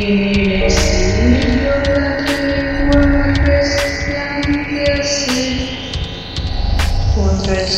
En el exilio la tregua resplandece contra el